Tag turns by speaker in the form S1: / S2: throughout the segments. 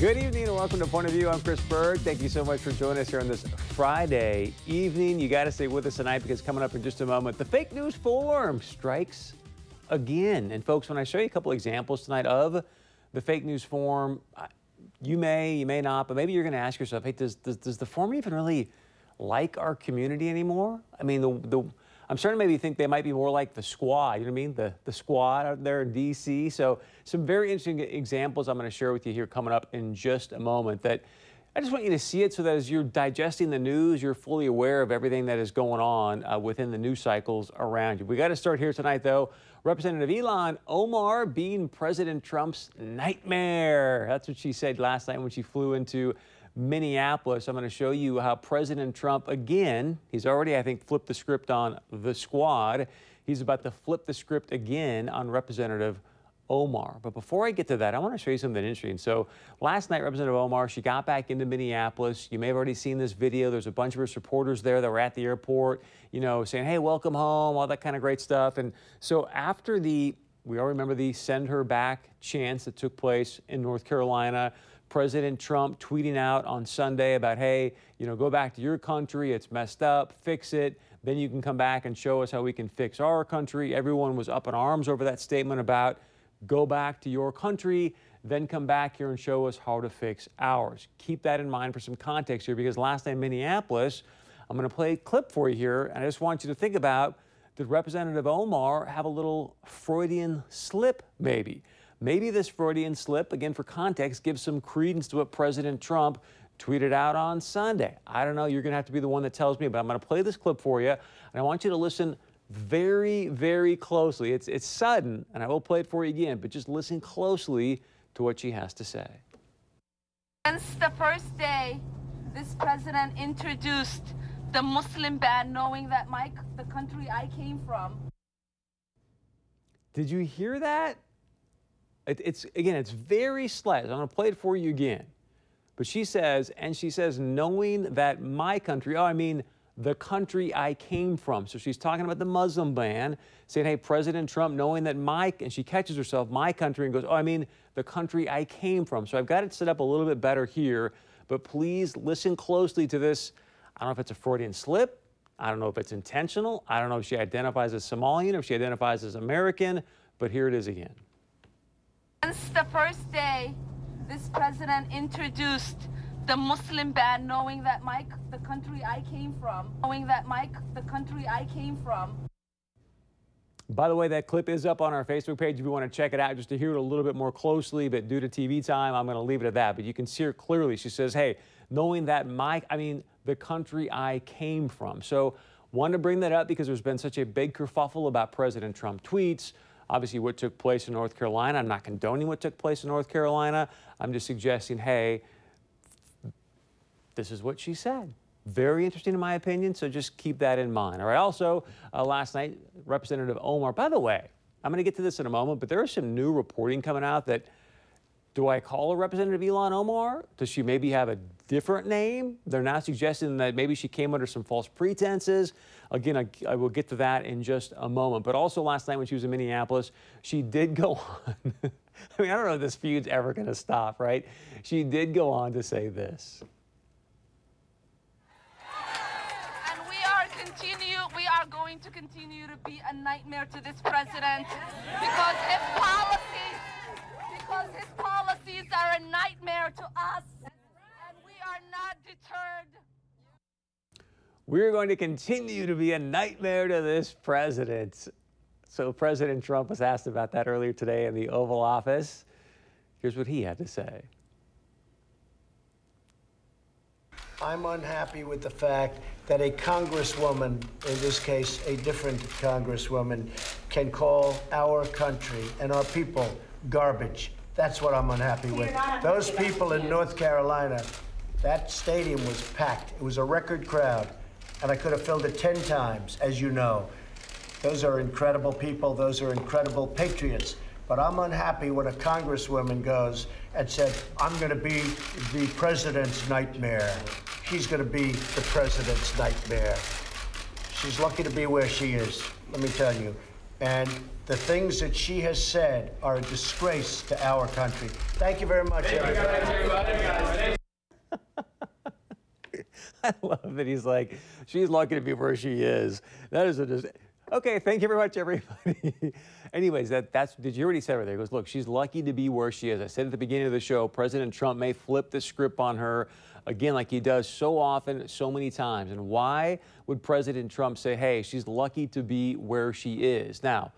S1: Good evening and welcome to Point of View. I'm Chris Berg. Thank you so much for joining us here on this Friday evening. You got to stay with us tonight because coming up in just a moment, the fake news forum strikes again. And folks, when I show you a couple examples tonight of the fake news forum, you may, you may not, but maybe you're going to ask yourself, hey, does, does, does the forum even really like our community anymore? I mean, the, the I'm starting to maybe think they might be more like the squad, you know what I mean? The, the squad out there in D.C. So some very interesting examples I'm going to share with you here coming up in just a moment that I just want you to see it so that as you're digesting the news, you're fully aware of everything that is going on uh, within the news cycles around you. We got to start here tonight, though. Representative Ilhan Omar being President Trump's nightmare. That's what she said last night when she flew into Minneapolis. I'm going to show you how President Trump, again, he's already, I think, flipped the script on the squad. He's about to flip the script again on Representative Omar. But before I get to that, I want to show you something interesting. So last night, Representative Omar, she got back into Minneapolis. You may have already seen this video. There's a bunch of her supporters there that were at the airport, you know, saying, hey, welcome home, all that kind of great stuff. And so after the, we all remember the send her back chance that took place in North Carolina. President Trump tweeting out on Sunday about, hey, you know, go back to your country, it's messed up, fix it. Then you can come back and show us how we can fix our country. Everyone was up in arms over that statement about go back to your country, then come back here and show us how to fix ours. Keep that in mind for some context here because last night in Minneapolis, I'm going to play a clip for you here, and I just want you to think about did Representative Omar have a little Freudian slip, maybe? Maybe this Freudian slip, again for context, gives some credence to what President Trump tweeted out on Sunday. I don't know, you're going to have to be the one that tells me, but I'm going to play this clip for you, and I want you to listen very, very closely. It's, it's sudden, and I will play it for you again, but just listen closely to what she has to say.
S2: Since the first day this president introduced the Muslim ban, knowing that my, the country I came from.
S1: Did you hear that? It, it's again, it's very slight. I'm going to play it for you again. But she says, and she says, knowing that my country, oh, I mean the country I came from. So she's talking about the Muslim ban, saying, hey, President Trump, knowing that my, and she catches herself, my country, and goes, oh, I mean the country I came from. So I've got it set up a little bit better here, but please listen closely to this. I don't know if it's a Freudian slip. I don't know if it's intentional. I don't know if she identifies as Somalian, or if she identifies as American, but here it is again.
S2: Since the first day this president introduced the Muslim ban, knowing that my, the country I came from, knowing that my, the country I came from.
S1: By the way, that clip is up on our Facebook page if you want to check it out just to hear it a little bit more closely. But due to TV time, I'm going to leave it at that. But you can see her clearly. She says, hey, knowing that my, I mean, the country I came from. So, wanted to bring that up because there's been such a big kerfuffle about President Trump tweets obviously what took place in North Carolina. I'm not condoning what took place in North Carolina. I'm just suggesting, hey, this is what she said. Very interesting in my opinion, so just keep that in mind. All right, also, uh, last night, Representative Omar, by the way, I'm going to get to this in a moment, but there is some new reporting coming out that do I call her Representative Ilhan Omar? Does she maybe have a different name? They're now suggesting that maybe she came under some false pretenses. Again, I, I, will get to that in just a moment. But also last night when she was in Minneapolis, she did go on. I mean, I don't know if this feud's ever going to stop, right? She did go on to say this.
S2: And we are continue. We are going to continue to be a nightmare to this president because his policies, because his policies are a nightmare to us, and we are not deterred.
S1: We're going to continue to be a nightmare to this president. So President Trump was asked about that earlier today in the Oval Office. Here's what he had to say.
S3: I'm unhappy with the fact that a congresswoman, in this case, a different congresswoman, can call our country and our people garbage. That's what I'm unhappy with. Those people in North Carolina, that stadium was packed. It was a record crowd and I could have filled it 10 times, as you know. Those are incredible people. Those are incredible patriots. But I'm unhappy when a congresswoman goes and said, I'm going to be the president's nightmare. She's going to be the president's nightmare. She's lucky to be where she is, let me tell you. And The things that she has said are a disgrace to our country. Thank you very much, everybody.
S1: I love that he's like, she's lucky to be where she is. That is a just. Okay, thank you very much, everybody. Anyways, that that's did you already say right there? He goes, look, she's lucky to be where she is. I said at the beginning of the show, President Trump may flip the script on her again, like he does so often, so many times. And why would President Trump say, hey, she's lucky to be where she is? Now,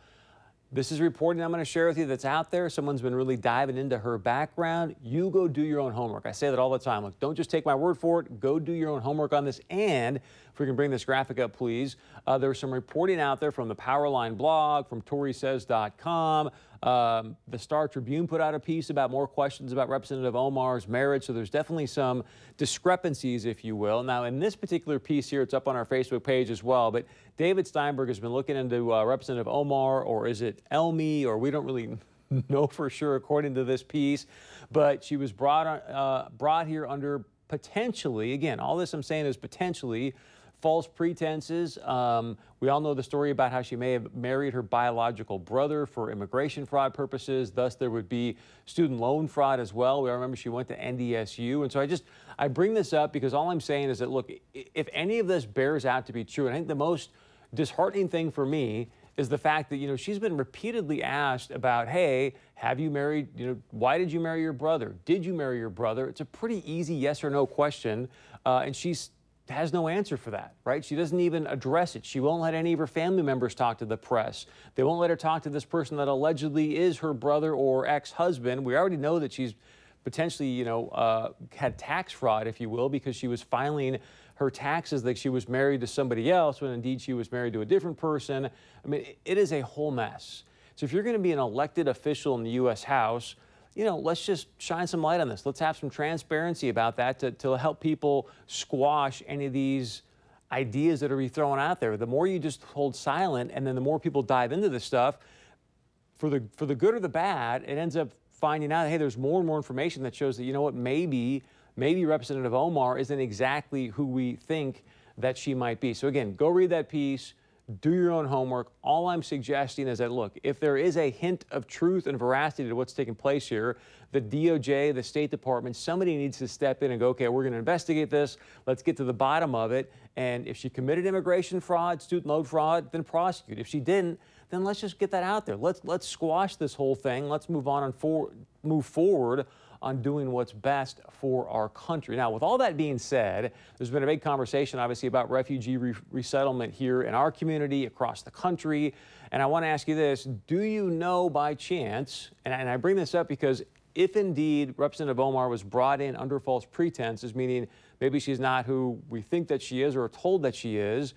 S1: this is reporting I'm going to share with you that's out there. Someone's been really diving into her background. You go do your own homework. I say that all the time. Look, don't just take my word for it. Go do your own homework on this. And if we can bring this graphic up, please. Uh, there's some reporting out there from the Powerline blog, from TorySays.com. Um, the Star Tribune put out a piece about more questions about Representative Omar's marriage. So there's definitely some discrepancies, if you will. Now, in this particular piece here, it's up on our Facebook page as well. But David Steinberg has been looking into uh, Representative Omar, or is it Elmi, or we don't really know for sure according to this piece. But she was brought, uh, brought here under potentially, again, all this I'm saying is potentially false pretenses. Um, we all know the story about how she may have married her biological brother for immigration fraud purposes. Thus, there would be student loan fraud as well. We all remember she went to NDSU. And so I just, I bring this up because all I'm saying is that, look, if any of this bears out to be true, and I think the most disheartening thing for me is the fact that, you know, she's been repeatedly asked about, hey, have you married, you know, why did you marry your brother? Did you marry your brother? It's a pretty easy yes or no question. Uh, and she's has no answer for that, right? She doesn't even address it. She won't let any of her family members talk to the press. They won't let her talk to this person that allegedly is her brother or ex-husband. We already know that she's potentially, you know, uh, had tax fraud, if you will, because she was filing her taxes like she was married to somebody else when indeed she was married to a different person. I mean, it is a whole mess. So if you're going to be an elected official in the U.S. House, you know, let's just shine some light on this. Let's have some transparency about that to, to help people squash any of these ideas that are being thrown out there. The more you just hold silent and then the more people dive into this stuff, for the, for the good or the bad, it ends up finding out, hey, there's more and more information that shows that, you know what, maybe, maybe Representative Omar isn't exactly who we think that she might be. So again, go read that piece do your own homework. All I'm suggesting is that, look, if there is a hint of truth and veracity to what's taking place here, the DOJ, the State Department, somebody needs to step in and go, okay, we're going to investigate this. Let's get to the bottom of it. And if she committed immigration fraud, student loan fraud, then prosecute. If she didn't, then let's just get that out there. Let's let's squash this whole thing. Let's move on and for, move forward on doing what's best for our country. Now, with all that being said, there's been a big conversation, obviously, about refugee re resettlement here in our community, across the country. And I want to ask you this Do you know by chance, and, and I bring this up because if indeed Representative Omar was brought in under false pretenses, meaning maybe she's not who we think that she is or told that she is,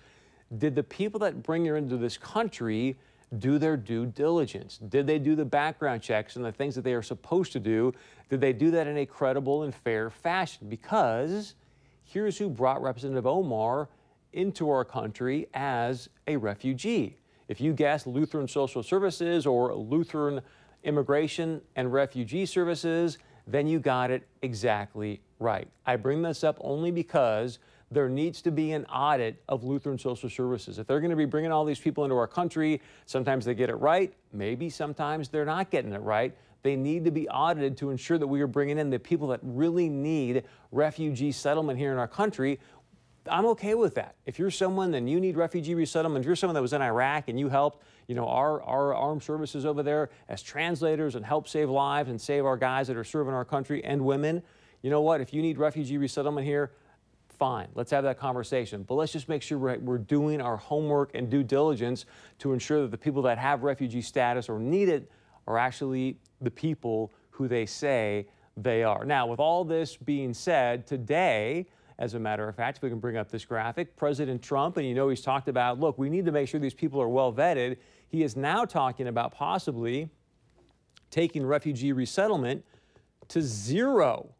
S1: did the people that bring her into this country do their due diligence? Did they do the background checks and the things that they are supposed to do? Did they do that in a credible and fair fashion? Because here's who brought Representative Omar into our country as a refugee. If you guessed Lutheran Social Services or Lutheran Immigration and Refugee Services, then you got it exactly right. I bring this up only because there needs to be an audit of Lutheran Social Services. If they're going to be bringing all these people into our country, sometimes they get it right, maybe sometimes they're not getting it right. They need to be audited to ensure that we are bringing in the people that really need refugee settlement here in our country. I'm okay with that. If you're someone and you need refugee resettlement, if you're someone that was in Iraq and you helped, you know, our, our armed services over there as translators and help save lives and save our guys that are serving our country and women, you know what? If you need refugee resettlement here, fine, let's have that conversation. But let's just make sure we're, we're doing our homework and due diligence to ensure that the people that have refugee status or need it are actually the people who they say they are. Now, with all this being said, today, as a matter of fact, if we can bring up this graphic, President Trump, and you know he's talked about, look, we need to make sure these people are well vetted. He is now talking about possibly taking refugee resettlement to zero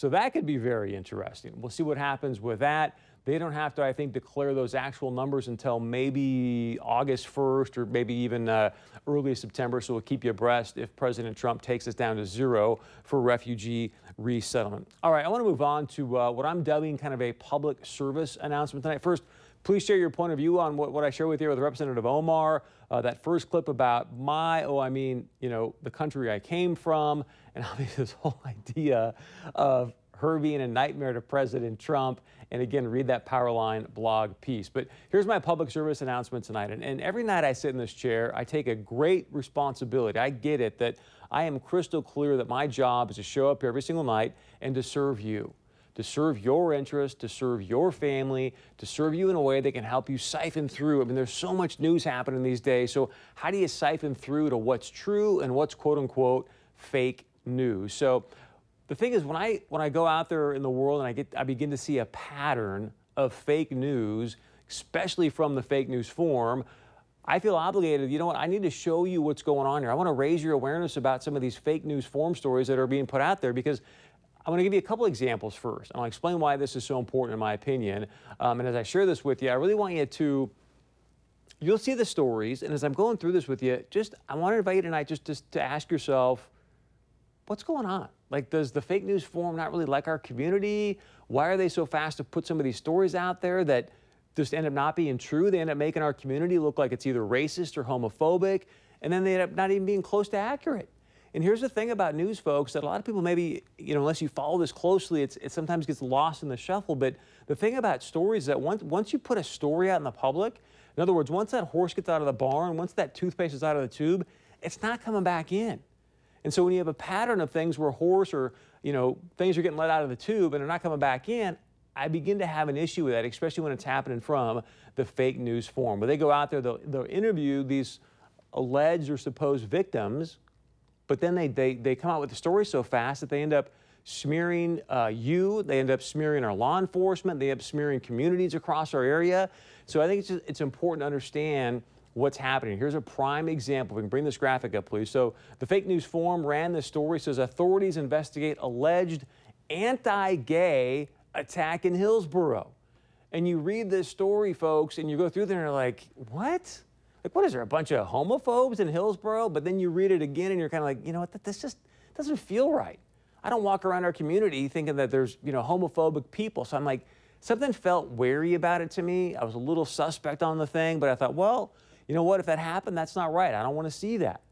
S1: so that could be very interesting. We'll see what happens with that. They don't have to, I think, declare those actual numbers until maybe August 1st or maybe even uh, early September. So we'll keep you abreast if President Trump takes us down to zero for refugee resettlement. All right, I want to move on to uh, what I'm dubbing kind of a public service announcement tonight. First, Please share your point of view on what, what I share with you with Representative Omar. Uh, that first clip about my, oh, I mean, you know, the country I came from, and obviously this whole idea of her being a nightmare to President Trump. And again, read that Powerline blog piece. But here's my public service announcement tonight. And, and every night I sit in this chair, I take a great responsibility. I get it that I am crystal clear that my job is to show up here every single night and to serve you to serve your interest, to serve your family, to serve you in a way that can help you siphon through. I mean, there's so much news happening these days. So, how do you siphon through to what's true and what's quote unquote fake news? So, the thing is, when I when I go out there in the world and I get I begin to see a pattern of fake news, especially from the fake news forum, I feel obligated. You know what? I need to show you what's going on here. I want to raise your awareness about some of these fake news forum stories that are being put out there because I'm going to give you a couple examples first. I'll explain why this is so important in my opinion. Um, and as I share this with you, I really want you to you'll see the stories. And as I'm going through this with you, just I want to invite you tonight just to, to ask yourself, what's going on? Like, does the fake news forum not really like our community? Why are they so fast to put some of these stories out there that just end up not being true? They end up making our community look like it's either racist or homophobic, and then they end up not even being close to accurate. And here's the thing about news, folks, that a lot of people maybe, you know, unless you follow this closely, it sometimes gets lost in the shuffle. But the thing about stories is that once, once you put a story out in the public, in other words, once that horse gets out of the barn, once that toothpaste is out of the tube, it's not coming back in. And so when you have a pattern of things where horse or, you know, things are getting let out of the tube and they're not coming back in, I begin to have an issue with that, especially when it's happening from the fake news forum, where they go out there, they'll, they'll interview these alleged or supposed victims, but then they, they, they come out with the story so fast that they end up smearing uh, you, they end up smearing our law enforcement, they end up smearing communities across our area. So I think it's, just, it's important to understand what's happening. Here's a prime example. We can bring this graphic up, please. So the fake news forum ran this story, says authorities investigate alleged anti-gay attack in Hillsboro. And you read this story, folks, and you go through there and you're like, what? Like, what is there, a bunch of homophobes in Hillsboro? But then you read it again and you're kind of like, you know what, this just doesn't feel right. I don't walk around our community thinking that there's, you know, homophobic people. So I'm like, something felt wary about it to me. I was a little suspect on the thing, but I thought, well, you know what? If that happened, that's not right. I don't want to see that.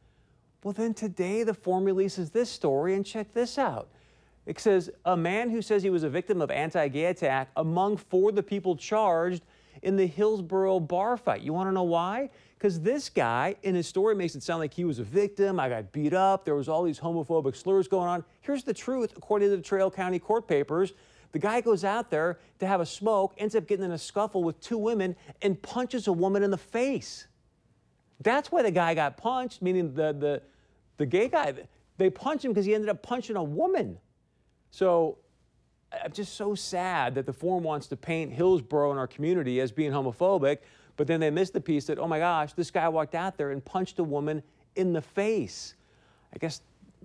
S1: Well, then today the forum releases this story, and check this out. It says a man who says he was a victim of anti-gay attack among four of the people charged in the Hillsboro bar fight. You want to know why? Because this guy in his story makes it sound like he was a victim. I got beat up. There was all these homophobic slurs going on. Here's the truth, according to the Traill County court papers. The guy goes out there to have a smoke, ends up getting in a scuffle with two women, and punches a woman in the face. That's why the guy got punched, meaning the, the, the gay guy. They punched him because he ended up punching a woman. So I'm just so sad that the forum wants to paint Hillsboro in our community as being homophobic, but then they missed the piece that, oh my gosh, this guy walked out there and punched a woman in the face. I guess,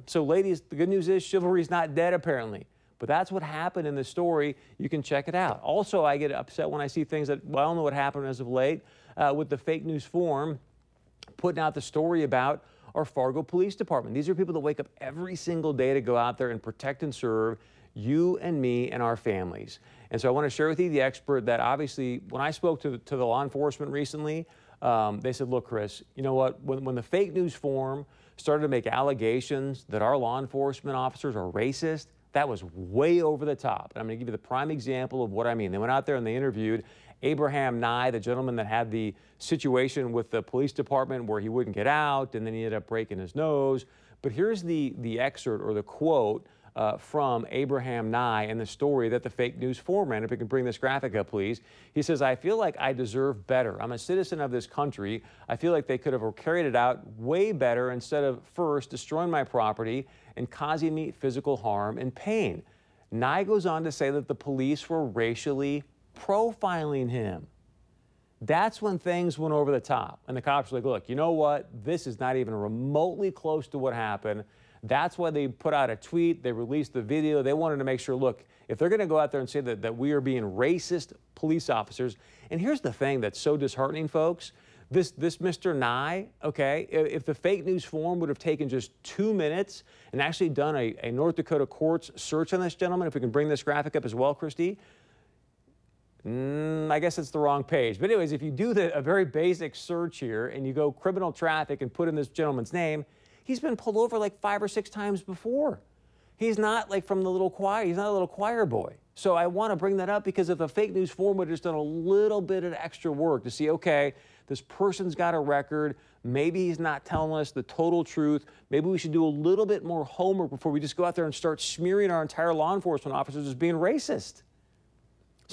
S1: so ladies, the good news is chivalry's not dead apparently. But that's what happened in the story. You can check it out. Also, I get upset when I see things that, well, I don't know what happened as of late uh, with the fake news forum putting out the story about our Fargo Police Department. These are people that wake up every single day to go out there and protect and serve you and me and our families. And so I want to share with you the expert that obviously, when I spoke to, to the law enforcement recently, um, they said, look, Chris, you know what? When, when the fake news forum started to make allegations that our law enforcement officers are racist, that was way over the top. And I'm going to give you the prime example of what I mean. They went out there and they interviewed Abraham Nye, the gentleman that had the situation with the police department where he wouldn't get out and then he ended up breaking his nose. But here's the, the excerpt or the quote uh, from Abraham Nye and the story that the fake news foreman, if we can bring this graphic up, please. He says, I feel like I deserve better. I'm a citizen of this country. I feel like they could have carried it out way better instead of first destroying my property and causing me physical harm and pain. Nye goes on to say that the police were racially profiling him. That's when things went over the top. And the cops were like, look, you know what? This is not even remotely close to what happened. That's why they put out a tweet. They released the video. They wanted to make sure, look, if they're going to go out there and say that, that we are being racist police officers, and here's the thing that's so disheartening, folks. This, this Mr. Nye, okay, if the fake news forum would have taken just two minutes and actually done a, a North Dakota court's search on this gentleman, if we can bring this graphic up as well, Christy, Mm, I guess it's the wrong page. But anyways, if you do the, a very basic search here and you go criminal traffic and put in this gentleman's name, he's been pulled over like five or six times before. He's not like from the little choir. He's not a little choir boy. So I want to bring that up because if the fake news forum would have just done a little bit of extra work to see, okay, this person's got a record. Maybe he's not telling us the total truth. Maybe we should do a little bit more homework before we just go out there and start smearing our entire law enforcement officers as being racist.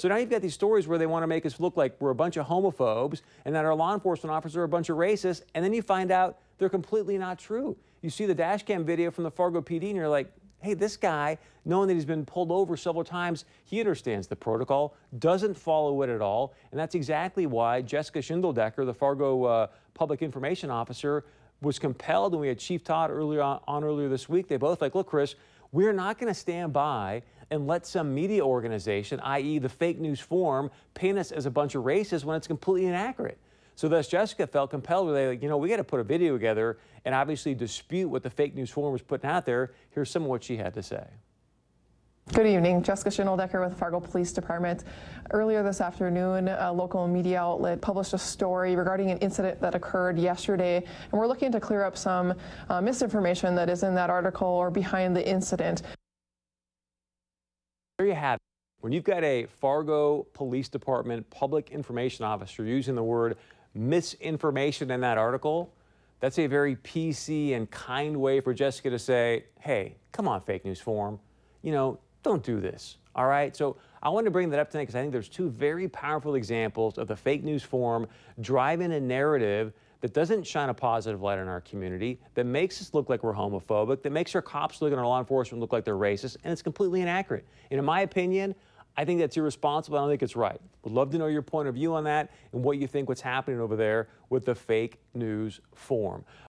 S1: So now you've got these stories where they want to make us look like we're a bunch of homophobes and that our law enforcement officers are a bunch of racists, and then you find out they're completely not true. You see the dash cam video from the Fargo PD, and you're like, hey, this guy, knowing that he's been pulled over several times, he understands the protocol, doesn't follow it at all. And that's exactly why Jessica Schindeldecker, the Fargo uh, public information officer, was compelled, and we had Chief Todd earlier on, on earlier this week. They both like, look, Chris, we're not going to stand by and let some media organization, i.e., the fake news forum, paint us as a bunch of racists when it's completely inaccurate. So thus, Jessica felt compelled. They like, you know, we got to put a video together and obviously dispute what the fake news forum was putting out there. Here's some of what she had to say.
S4: Good evening. Jessica Schindeldecker with Fargo Police Department. Earlier this afternoon, a local media outlet published a story regarding an incident that occurred yesterday, and we're looking to clear up some uh, misinformation that is in that article or behind the incident.
S1: There you have it. When you've got a Fargo Police Department public information officer using the word misinformation in that article, that's a very PC and kind way for Jessica to say, hey, come on, fake news forum. You know, don't do this. All right. So I wanted to bring that up tonight because I think there's two very powerful examples of the fake news forum driving a narrative that doesn't shine a positive light on our community, that makes us look like we're homophobic, that makes our cops look and our law enforcement look like they're racist, and it's completely inaccurate. And in my opinion, I think that's irresponsible. I don't think it's right. Would love to know your point of view on that and what you think what's happening over there with the fake news forum.